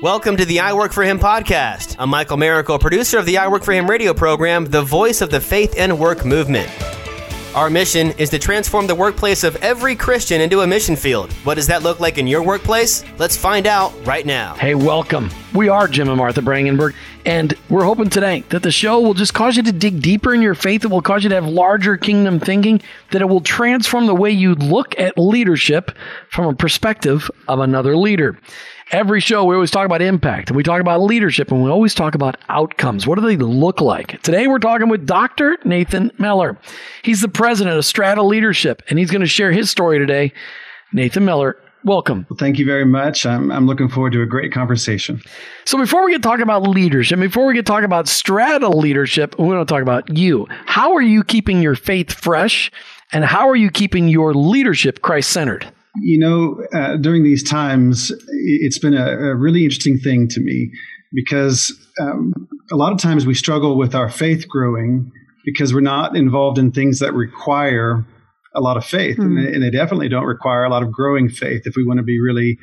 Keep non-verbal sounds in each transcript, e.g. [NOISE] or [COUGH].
Welcome to the I Work for Him podcast. I'm Michael Miracle, producer of the I Work for Him radio program, the voice of the faith and work movement. Our mission is to transform the workplace of every Christian into a mission field. What does that look like in your workplace? Let's find out right now. Hey, welcome. We are Jim and Martha Brangenberg, and we're hoping today that the show will just cause you to dig deeper in your faith. It will cause you to have larger kingdom thinking, that it will transform the way you look at leadership from a perspective of another leader. Every show, we always talk about impact and we talk about leadership and we always talk about outcomes. What do they look like? Today, we're talking with Dr. Nathan Mellor. He's the president of Strata Leadership and he's going to share his story today. Nathan Mellor, welcome. Well, thank you very much. I'm, I'm looking forward to a great conversation. So, before we get talking about leadership, before we get talking about strata leadership, we want to talk about you. How are you keeping your faith fresh? And how are you keeping your leadership Christ centered? You know, uh, during these times, it's been a, a, really interesting thing to me because um, a lot of times we struggle with our faith growing because we're not involved in things that require a lot of faith. Mm. And, and, they definitely don't require a lot of growing faith if we want to be really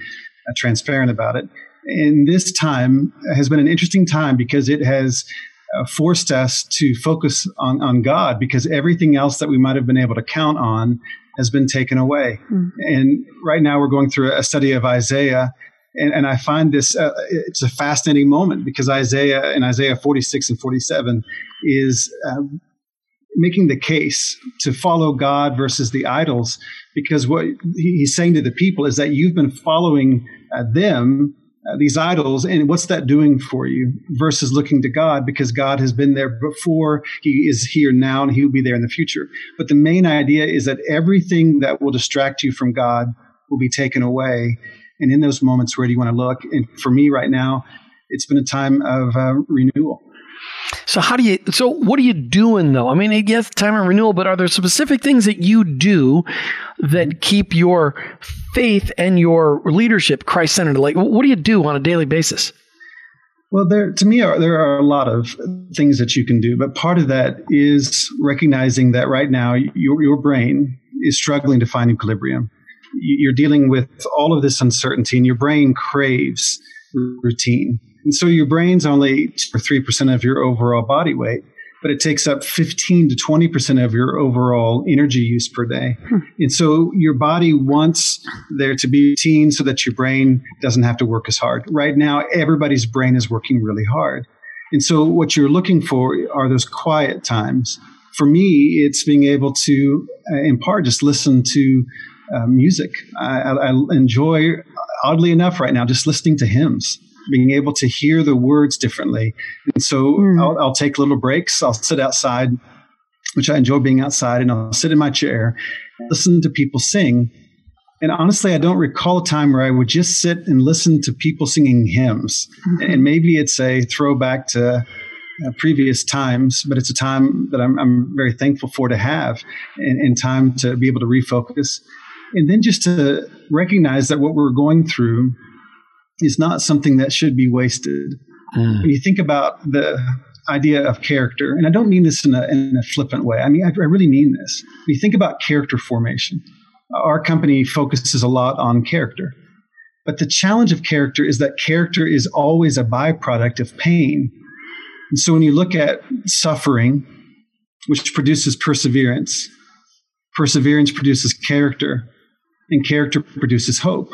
uh, transparent about it. And this time has been an interesting time because it has forced us to focus on, on God because everything else that we might have been able to count on has been taken away. Mm. And right now we're going through a study of Isaiah. And, and I find this, uh, it's a fascinating moment because Isaiah in Isaiah 46 and 47 is um, making the case to follow God versus the idols. Because what he's saying to the people is that you've been following uh, them uh, these idols and what's that doing for you versus looking to God because God has been there before, He is here now, and He will be there in the future. But the main idea is that everything that will distract you from God will be taken away. And in those moments, where do you want to look? And for me right now, it's been a time of uh, renewal. So how do you? So what are you doing though? I mean, yes, time and renewal, but are there specific things that you do that keep your faith and your leadership Christ centered? Like, what do you do on a daily basis? Well, there to me are, there are a lot of things that you can do, but part of that is recognizing that right now your your brain is struggling to find equilibrium. You're dealing with all of this uncertainty, and your brain craves routine. And so your brain's only 2 or 3% of your overall body weight, but it takes up 15 to 20% of your overall energy use per day. Hmm. And so your body wants there to be routine so that your brain doesn't have to work as hard. Right now, everybody's brain is working really hard. And so what you're looking for are those quiet times. For me, it's being able to, uh, in part, just listen to uh, music. I, I enjoy, oddly enough, right now, just listening to hymns being able to hear the words differently. And so mm. I'll, I'll take little breaks. I'll sit outside, which I enjoy being outside, and I'll sit in my chair, listen to people sing. And honestly, I don't recall a time where I would just sit and listen to people singing hymns. Mm-hmm. And maybe it's a throwback to uh, previous times, but it's a time that I'm, I'm very thankful for to have and, and, time to be able to refocus. And then just to recognize that what we're going through is not something that should be wasted. Mm. When you think about the idea of character, and I don't mean this in a, in a flippant way, I mean, I, I really mean this. When you think about character formation, our company focuses a lot on character. But the challenge of character is that character is always a byproduct of pain. And so when you look at suffering, which produces perseverance, perseverance produces character, and character produces hope.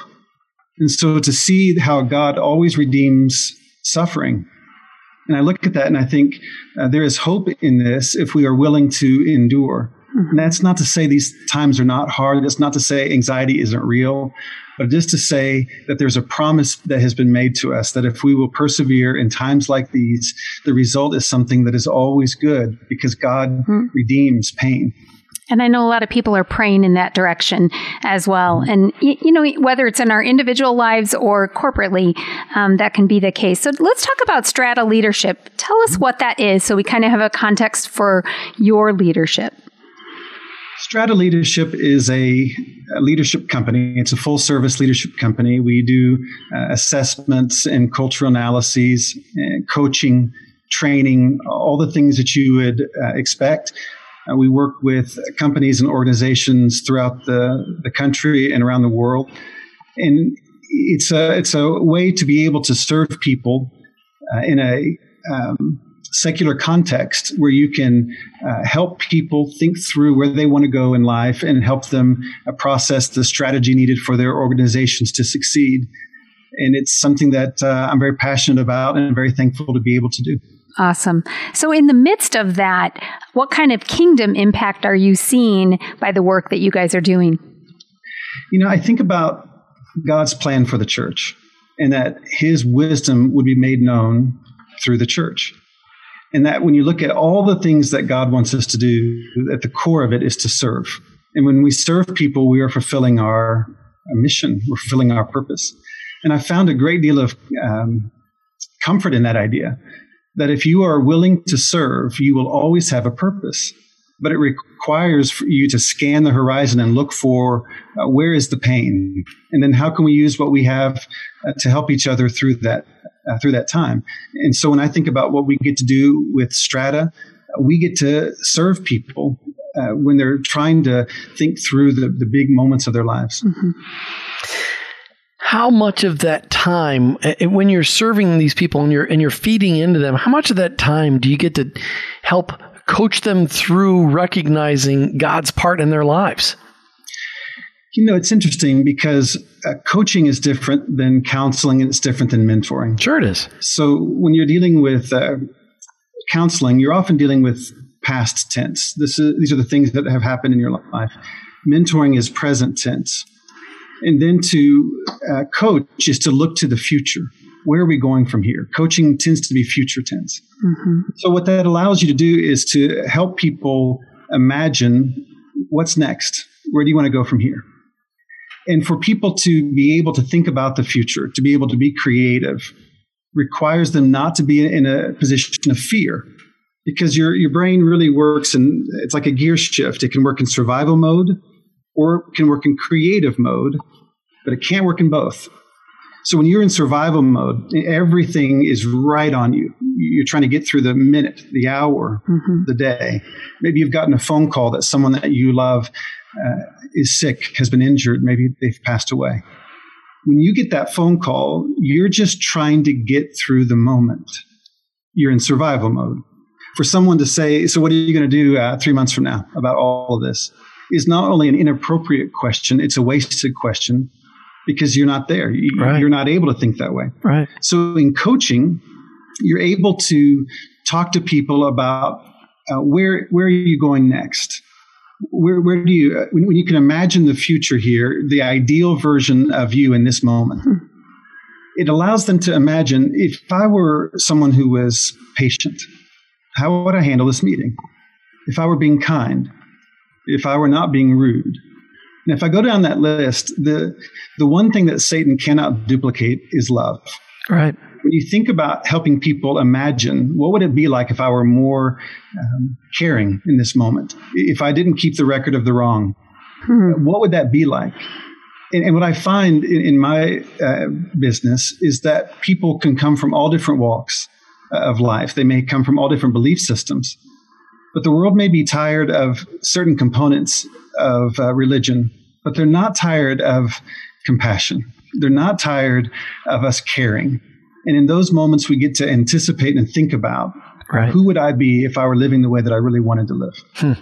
And so to see how God always redeems suffering. And I look at that and I think uh, there is hope in this if we are willing to endure. Mm-hmm. And that's not to say these times are not hard. That's not to say anxiety isn't real, but just to say that there's a promise that has been made to us that if we will persevere in times like these, the result is something that is always good because God mm-hmm. redeems pain. And I know a lot of people are praying in that direction as well. Mm-hmm. And, you know, whether it's in our individual lives or corporately, um, that can be the case. So let's talk about strata leadership. Tell us mm-hmm. what that is so we kind of have a context for your leadership. Strata Leadership is a, a, leadership company. It's a full service leadership company. We do uh, assessments and cultural analyses, and coaching, training, all the things that you would uh, expect. Uh, we work with companies and organizations throughout the, the country and around the world. And it's a it's a way to be able to serve people uh, in a um, secular context where you can uh, help people think through where they want to go in life and help them uh, process the strategy needed for their organizations to succeed. And it's something that uh, I'm very passionate about and very thankful to be able to do. Awesome. So, in the midst of that, what kind of kingdom impact are you seeing by the work that you guys are doing? You know, I think about God's plan for the church and that his wisdom would be made known through the church. And that when you look at all the things that God wants us to do, at the core of it is to serve. And when we serve people, we are fulfilling our, mission, we're fulfilling our purpose. And I found a great deal of um, comfort in that idea that if you are willing to serve, you will always have a purpose. But it requires for you to scan the horizon and look for uh, where is the pain, and then how can we use what we have uh, to help each other through that uh, through that time. And so when I think about what we get to do with Strata, we get to serve people uh, when they're trying to think through the, the big moments of their lives. Mm-hmm how much of that time when you're serving these people and you're and you're feeding into them how much of that time do you get to help coach them through recognizing God's part in their lives? You know it's interesting because uh, coaching is different than counseling and it's different than mentoring. Sure it is. So when you're dealing with uh, counseling you're often dealing with past tense. This is, these are the things that have happened in your life. Mentoring is present tense and then to uh, coach is to look to the future. Where are we going from here? Coaching tends to be future tense. Mm-hmm. So, what that allows you to do is to help people imagine what's next. Where do you want to go from here? And for people to be able to think about the future, to be able to be creative, requires them not to be in a position of fear because your, your brain really works and it's like a gear shift. It can work in survival mode or it can work in creative mode, but it can't work in both. So when you're in survival mode, everything is right on you. You're trying to get through the minute, the hour, mm-hmm. the day. Maybe you've gotten a phone call that someone that you love uh, is sick, has been injured, maybe they've passed away. When you get that phone call, you're just trying to get through the moment. You're in survival mode. For someone to say, So, what are you going to do uh, three months from now about all of this? Is not only an inappropriate question, it's a wasted question because you're not there. You, right. You're not able to think that way. Right. So in coaching, you're able to talk to people about uh, where where are you going next. Where, where do you, when, when, you can imagine the future here, the ideal version of you in this moment, hmm. it allows them to imagine if I were someone who was patient, how would I handle this meeting? If I were being kind, if I were not being rude. And if I go down that list, the the one thing that Satan cannot duplicate is love. Right. When you think about helping people imagine, what would it be like if I were more um, caring in this moment? If I didn't keep the record of the wrong, hmm. what would that be like? And, and what I find in, in my uh, business is that people can come from all different walks uh, of life. They may come from all different belief systems. But the world may be tired of certain components of uh, religion, but they're not tired of compassion. They're not tired of us caring. And in those moments, we get to anticipate and think about Right. Who would I be if I were living the way that I really wanted to live? Hmm.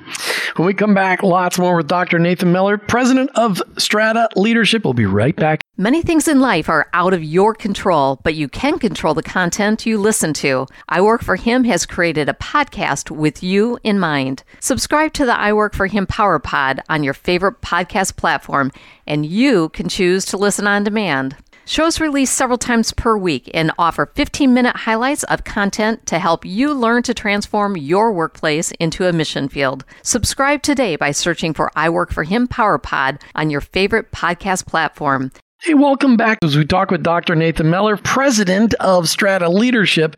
When we come back, lots more with Dr. Nathan Mellor, president of Strata Leadership. We'll be right back. Many things in life are out of your control, but you can control the content you listen to. I Work for Him has created a podcast with you in mind. Subscribe to the I Work for Him Power Pod on your favorite podcast platform, and you can choose to listen on demand. Shows released several times per week and offer 15 minute highlights of content to help you learn to transform your workplace into a mission field. Subscribe today by searching for I Work for Him Power Pod on your favorite podcast platform. Hey, welcome back as we talk with Dr. Nathan Mellor, president of Strata Leadership.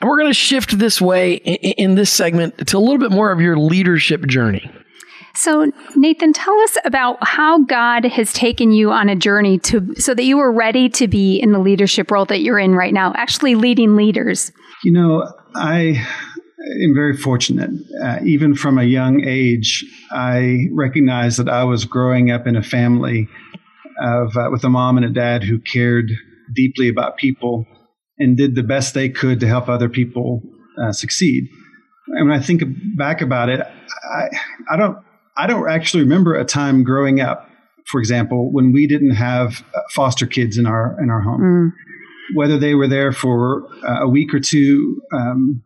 And we're going to shift this way in this segment to a little bit more of your leadership journey. So, Nathan, tell us about how God has taken you on a journey to so that you were ready to be in the leadership role that you're in right now, actually leading leaders. You know, I am very fortunate. Uh, even from a young age, I recognized that I was growing up in a family of uh, with a mom and a dad who cared deeply about people and did the best they could to help other people uh, succeed. And when I think back about it, I, I don't I don't actually remember a time growing up, for example, when we didn't have uh, foster kids in our in our home. Mm. Whether they were there for uh, a week or two, um,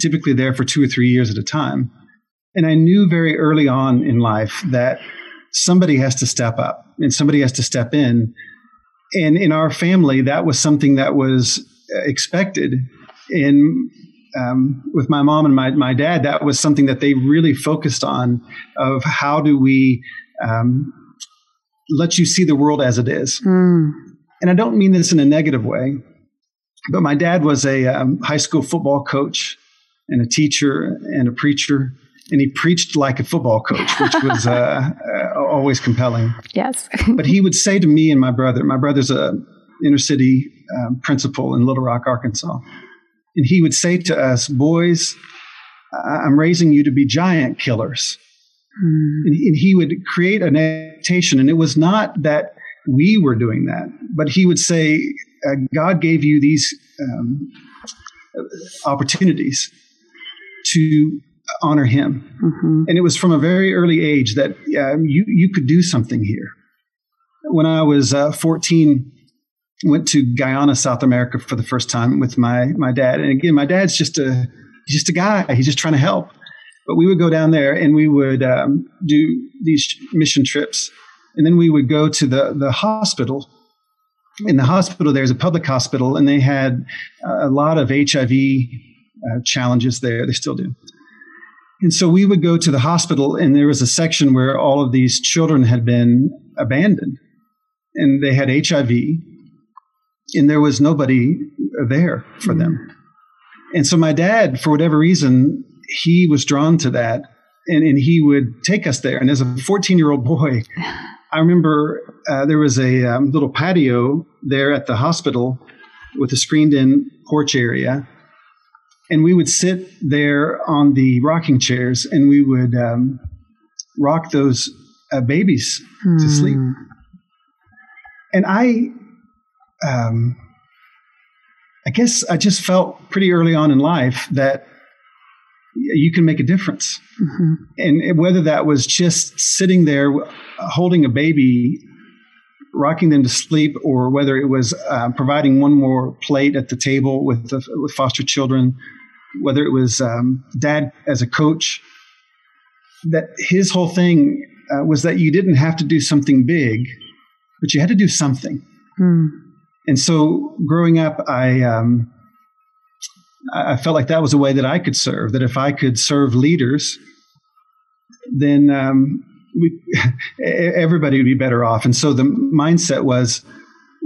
typically there for two or three years at a time. And I knew very early on in life that somebody has to step up and somebody has to step in. And in our family, that was something that was uh, expected. And um, with my mom and my, my dad, that was something that they really focused on of how do we um, let you see the world as it is. Mm. And I don't mean this in a negative way, but my dad was a um, high school football coach and a teacher and a preacher. And he preached like a football coach, which was uh, uh, always compelling. Yes. [LAUGHS] but he would say to me and my brother, my brother's a inner city um, principal in Little Rock, Arkansas. And he would say to us, Boys, I'm raising you to be giant killers. Mm. And, and he would create an expectation. And it was not that we were doing that, but he would say, uh, God gave you these um, opportunities to honor him. Mm-hmm. And it was from a very early age that um, you, you could do something here. When I was uh, 14, went to Guyana, South America for the first time with my my dad. And again, my dad's just a just a guy. He's just trying to help. But we would go down there and we would um, do these mission trips, and then we would go to the the hospital. In the hospital, there's a public hospital, and they had a lot of HIV uh, challenges there. They still do. And so we would go to the hospital, and there was a section where all of these children had been abandoned, and they had HIV and there was nobody there for mm-hmm. them. And so my dad, for whatever reason, he was drawn to that and, and he would take us there. And as a 14 year old boy, I remember uh, there was a um, little patio there at the hospital with a screened in porch area. And we would sit there on the rocking chairs and we would um, rock those uh, babies mm. to sleep. Hmm. And I um, I guess I just felt pretty early on in life that you can make a difference. Mm-hmm. And whether that was just sitting there holding a baby, rocking them to sleep, or whether it was uh, providing one more plate at the table with, the, with foster children, whether it was um, dad as a coach, that his whole thing uh, was that you didn't have to do something big, but you had to do something. Mm and so growing up, I um, I felt like that was a way that I could serve. That if I could serve leaders, then um, we, [LAUGHS] everybody would be better off. And so the mindset was,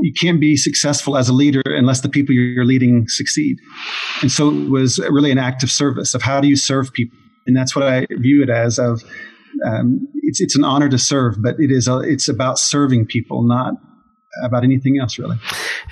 you can't be successful as a leader unless the people you're leading succeed. And so it was really an act of service of how do you serve people, and that's what I view it as. Of um, it's it's an honor to serve, but it is a, it's about serving people, not about anything else, really.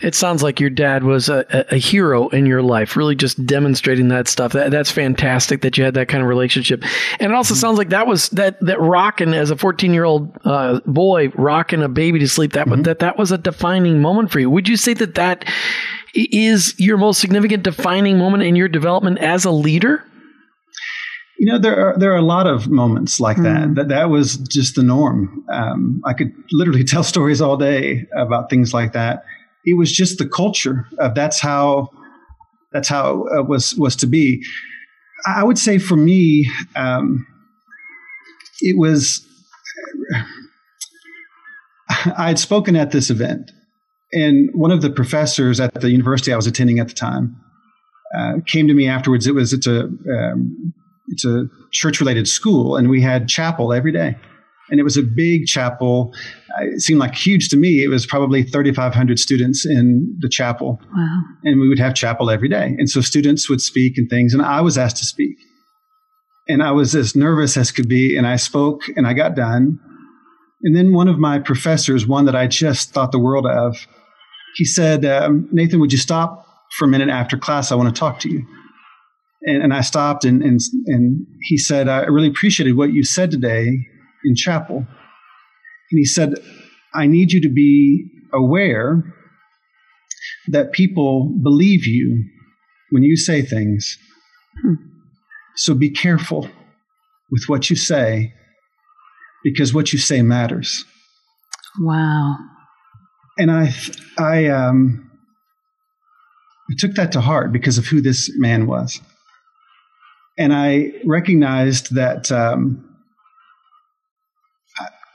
It sounds like your dad was a, a, hero in your life, really just demonstrating that stuff. That, that's fantastic that you had that kind of relationship. And it also mm-hmm. sounds like that was that that rocking as a 14 year old uh, boy rocking a baby to sleep. That mm-hmm. that that was a defining moment for you. Would you say that that is your most significant defining moment in your development as a leader? You know, there are there are a lot of moments like that. Mm. That that was just the norm. Um, I could literally [LAUGHS] tell stories all day about things like that. It was just the culture of that's how that's how it was was to be. I would say for me, um, it was. [SIGHS] I had spoken at this event, and one of the professors at the university I was attending at the time uh, came to me afterwards. It was it's a um, it's a church related school, and we had chapel every day. And it was a big chapel. It seemed like huge to me. It was probably 3,500 students in the chapel. Wow. And we would have chapel every day. And so students would speak and things, and I was asked to speak. And I was as nervous as could be. And I spoke and I got done. And then one of my professors, one that I just thought the world of, he said, um, Nathan, would you stop for a minute after class? I want to talk to you. And, and I stopped and, and, and he said, I really appreciated what you said today in chapel. And he said, I need you to be aware that people believe you when you say things. Hmm. So be careful with what you say because what you say matters. Wow. And I, I, um, I took that to heart because of who this man was. And I recognized that um,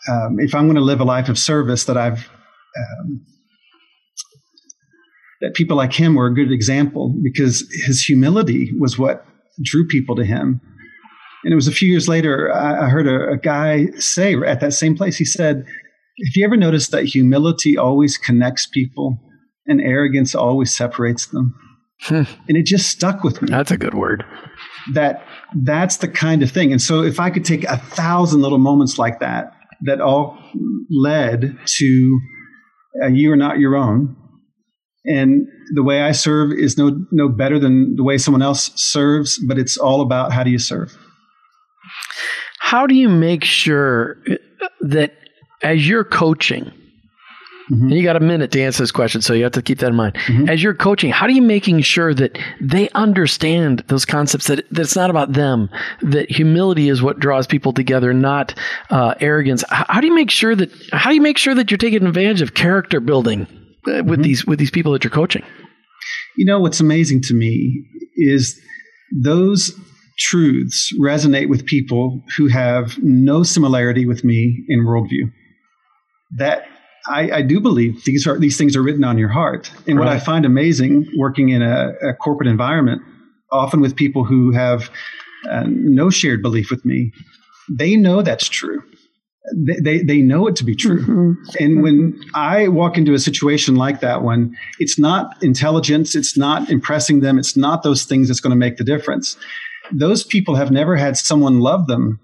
um, if I'm going to live a life of service, that I've um, that people like him were a good example because his humility was what drew people to him. And it was a few years later, I, I heard a, a guy say at that same place, he said, Have you ever noticed that humility always connects people and arrogance always separates them? Hmm. And it just stuck with me. That's a good word. That that's the kind of thing. And so if I could take a thousand little moments like that, that all led to uh, you are not your own, and the way I serve is no no better than the way someone else serves, but it's all about how do you serve. How do you make sure that as you're coaching, Mm-hmm. And you got a minute to answer this question, so you have to keep that in mind. Mm-hmm. As you're coaching, how are you making sure that they understand those concepts that, that it's not about them, that humility is what draws people together, not uh, arrogance? How, how, do you make sure that how do you make sure that you're taking advantage of character building uh, with mm-hmm. these with these people that you're coaching? You know what's amazing to me is those truths resonate with people who have no similarity with me in worldview. That I, I, do believe these are these things are written on your heart. And right. what I find amazing working in a, a, corporate environment, often with people who have uh, no shared belief with me, they know that's true. They, they, they know it to be true. Mm-hmm. And when I walk into a situation like that one, it's not intelligence, it's not impressing them, it's not those things that's going to make the difference. Those people have never had someone love them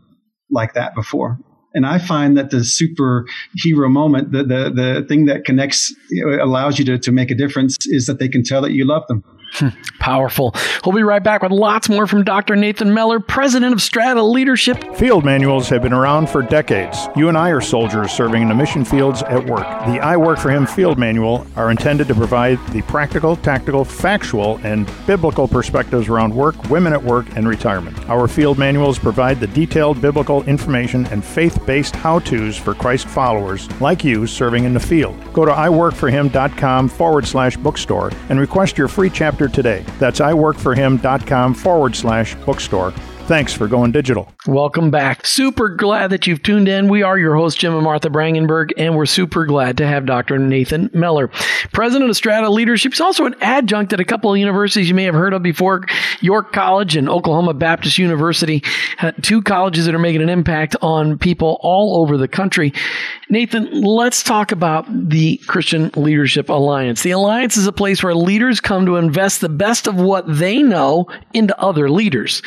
like that before. And I find that the superhero moment, the, the, the thing that connects, allows you to, to make a difference is that they can tell that you love them. Hmm. Powerful. We'll be right back with lots more from Dr. Nathan Mellor, president of Strata Leadership. Field manuals have been around for decades. You and I are soldiers serving in the mission fields at work. The I Work for Him field manual are intended to provide the practical, tactical, factual, and biblical perspectives around work, women at work, and retirement. Our field manuals provide the detailed biblical information and faith based how to's for Christ followers like you serving in the field. Go to iworkforhim.com forward slash bookstore and request your free chapter today. That's iworkforhim.com forward slash bookstore. Thanks for going digital. Welcome back. Super glad that you've tuned in. We are your hosts, Jim and Martha Brangenberg, and we're super glad to have Dr. Nathan Mellor, president of Strata Leadership. He's also an adjunct at a couple of universities you may have heard of before York College and Oklahoma Baptist University, uh, two colleges that are making an impact on people all over the country. Nathan, let's talk about the Christian Leadership Alliance. The Alliance is a place where leaders come to invest the best of what they know into other leaders.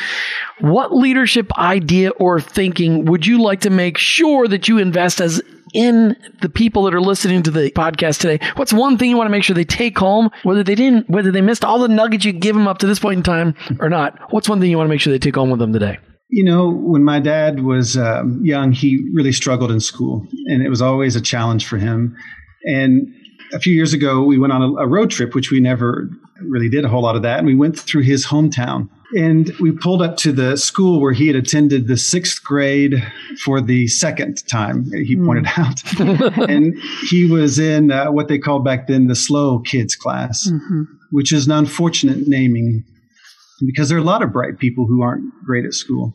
What leadership idea or thinking would you like to make sure that you invest as in the people that are listening to the podcast today? What's one thing you want to make sure they take home, whether they didn't, whether they missed all the nuggets you give them up to this point in time or not? What's one thing you want to make sure they take home with them today? You know, when my dad was um, young, he really struggled in school, and it was always a challenge for him. And a few years ago, we went on a, a road trip, which we never really did a whole lot of that, and we went through his hometown and we pulled up to the school where he had attended the sixth grade for the second time, he mm. pointed out. [LAUGHS] and he was in uh, what they called back then the slow kids class, mm-hmm. which is an unfortunate naming because there are a lot of bright people who aren't great at school.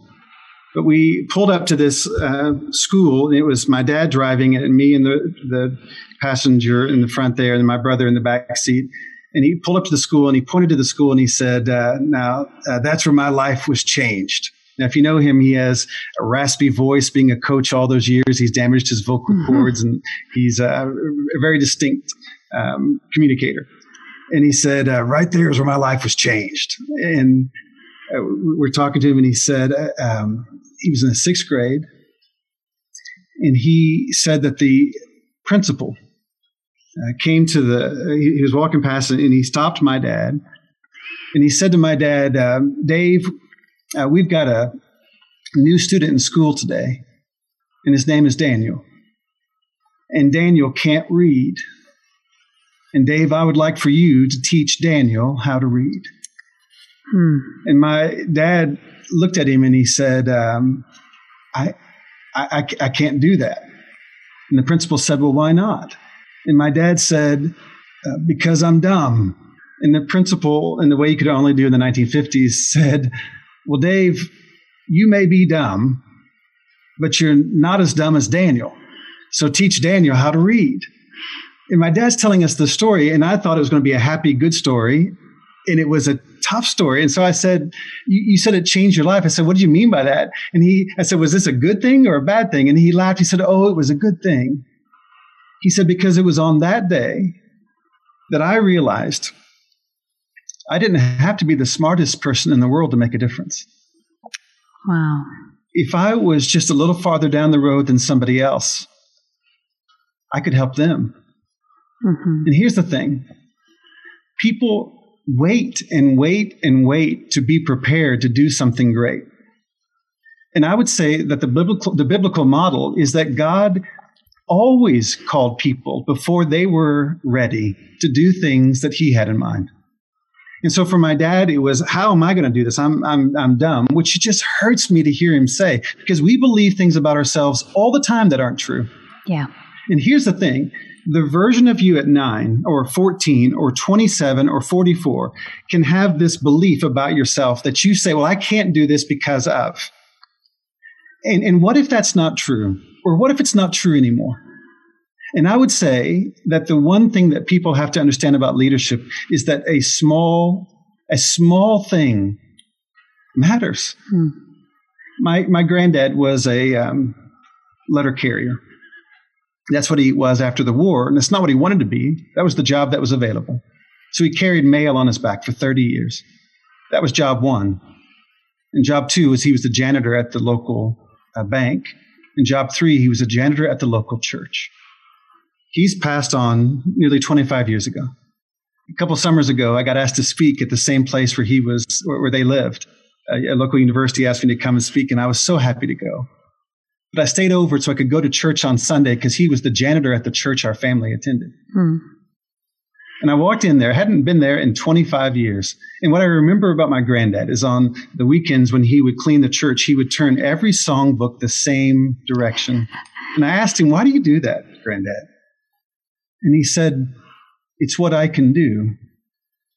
But we pulled up to this uh, school, and it was my dad driving it, and me and the, the passenger in the front there, and my brother in the back seat and he pulled up to the school and he pointed to the school and he said, uh, "Now uh, that's where my life was changed." Now, if you know him, he has a raspy voice. Being a coach all those years, he's damaged his vocal mm-hmm. cords, and he's a, a very distinct um, communicator. And he said, uh, "Right there is where my life was changed." And uh, we're talking to him, and he said uh, um, he was in the sixth grade, and he said that the principal uh, came to the, he, he, was walking past and he stopped my dad. And he said to my dad, uh, Dave, uh, we've got a new student in school today, and his name is Daniel. and Daniel can't read. And Dave, I would like for you to teach Daniel how to read. Hmm. And my dad looked at him and he said, um, I, I, I can't do that. And the principal said, Well, why not? And my dad said, uh, Because I'm dumb. And the principal, in the way you could only do in the 1950s, said, Well, Dave, you may be dumb, but you're not as dumb as Daniel. So teach Daniel how to read. And my dad's telling us the story, and I thought it was going to be a happy, good story. And it was a tough story. And so I said, you, you, said it changed your life. I said, What do you mean by that? And he, I said, Was this a good thing or a bad thing? And he laughed. He said, Oh, it was a good thing. He said, Because it was on that day that I realized I didn't have to be the smartest person in the world to make a difference. Wow. If I was just a little farther down the road than somebody else, I could help them. Mm-hmm. And here's the thing people wait and wait and wait to be prepared to do something great. And I would say that the biblical, the biblical model is that God always called people before they were ready to do things that he had in mind. And so for my dad, it was, how am I going to do this? I'm, I'm, I'm dumb, which just hurts me to hear him say, because we believe things about ourselves all the time that aren't true. Yeah. And here's the thing the version of you at nine or 14 or 27 or 44 can have this belief about yourself that you say, well, I can't do this because of. And, and what if that's not true? Or what if it's not true anymore? And I would say that the one thing that people have to understand about leadership is that a small, a small thing matters. Hmm. My, my granddad was a um, letter carrier. That's what he was after the war. And it's not what he wanted to be. That was the job that was available. So he carried mail on his back for 30 years. That was job one. And job two was he was the janitor at the local uh, bank. And job three, he was a janitor at the local church. He's passed on nearly 25 years ago. A couple summers ago, I got asked to speak at the same place where he was, where they lived. A, a local university asked me to come and speak, and I was so happy to go. But I stayed over so I could go to church on Sunday because he was the janitor at the church our family attended. Hmm. And I walked in there, I hadn't been there in 25 years. And what I remember about my granddad is on the weekends when he would clean the church, he would turn every songbook the same direction. And I asked him, Why do you do that, granddad? And he said, It's what I can do.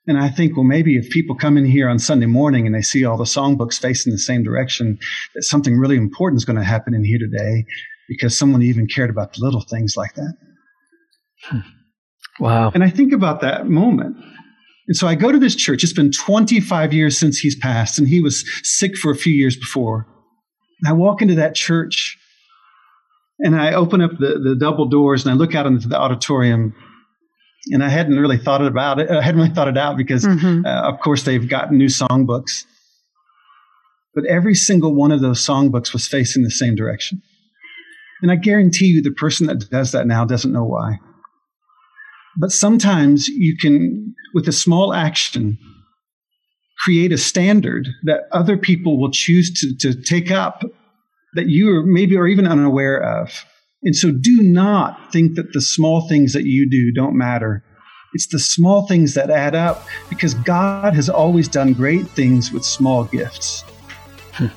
And I think, well, maybe if people come in here on Sunday morning and they see all the songbooks facing the same direction, that something really important is going to happen in here today because someone even cared about the little things like that. Hmm. Wow. And I think about that moment. And so I go to this church. It's been 25 years since he's passed, and he was sick for a few years before. And I walk into that church and I open up the, the double doors and I look out into the auditorium and I hadn't really thought about it. I hadn't really thought it out because, mm-hmm. uh, of course, they've got new songbooks. But every single one of those songbooks was facing the same direction. And I guarantee you, the person that does that now doesn't know why. But sometimes you can, with a small action, create a standard that other people will choose to, to take up that you are maybe are even unaware of. And so do not think that the small things that you do don't matter. It's the small things that add up because God has always done great things with small gifts. Hmm.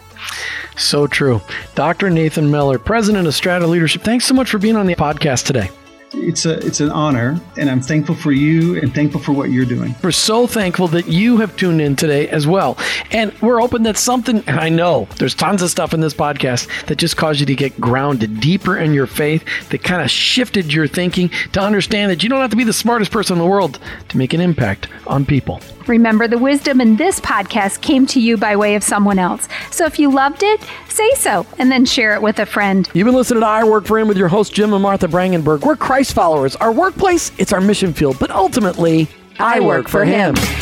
So true. Dr. Nathan Mellor, President of Strata Leadership, thanks so much for being on the podcast today it's a it's an honor and I'm thankful for you and thankful for what you're doing. We're so thankful that you have tuned in today as well. And we're hoping that something And I know there's tons of stuff in this podcast that just caused you to get grounded deeper in your faith, that kind of shifted your thinking to understand that you don't have to be the smartest person in the world to make an impact on people. Remember, the wisdom in this podcast came to you by way of someone else. So if you loved it, say so and then share it with a friend. You've been listening to I Work for Him with your host, Jim and Martha Brangenberg. We're Christ followers. Our workplace, it's our mission field, but ultimately, I, I work, work for him. him.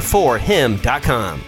four him.com.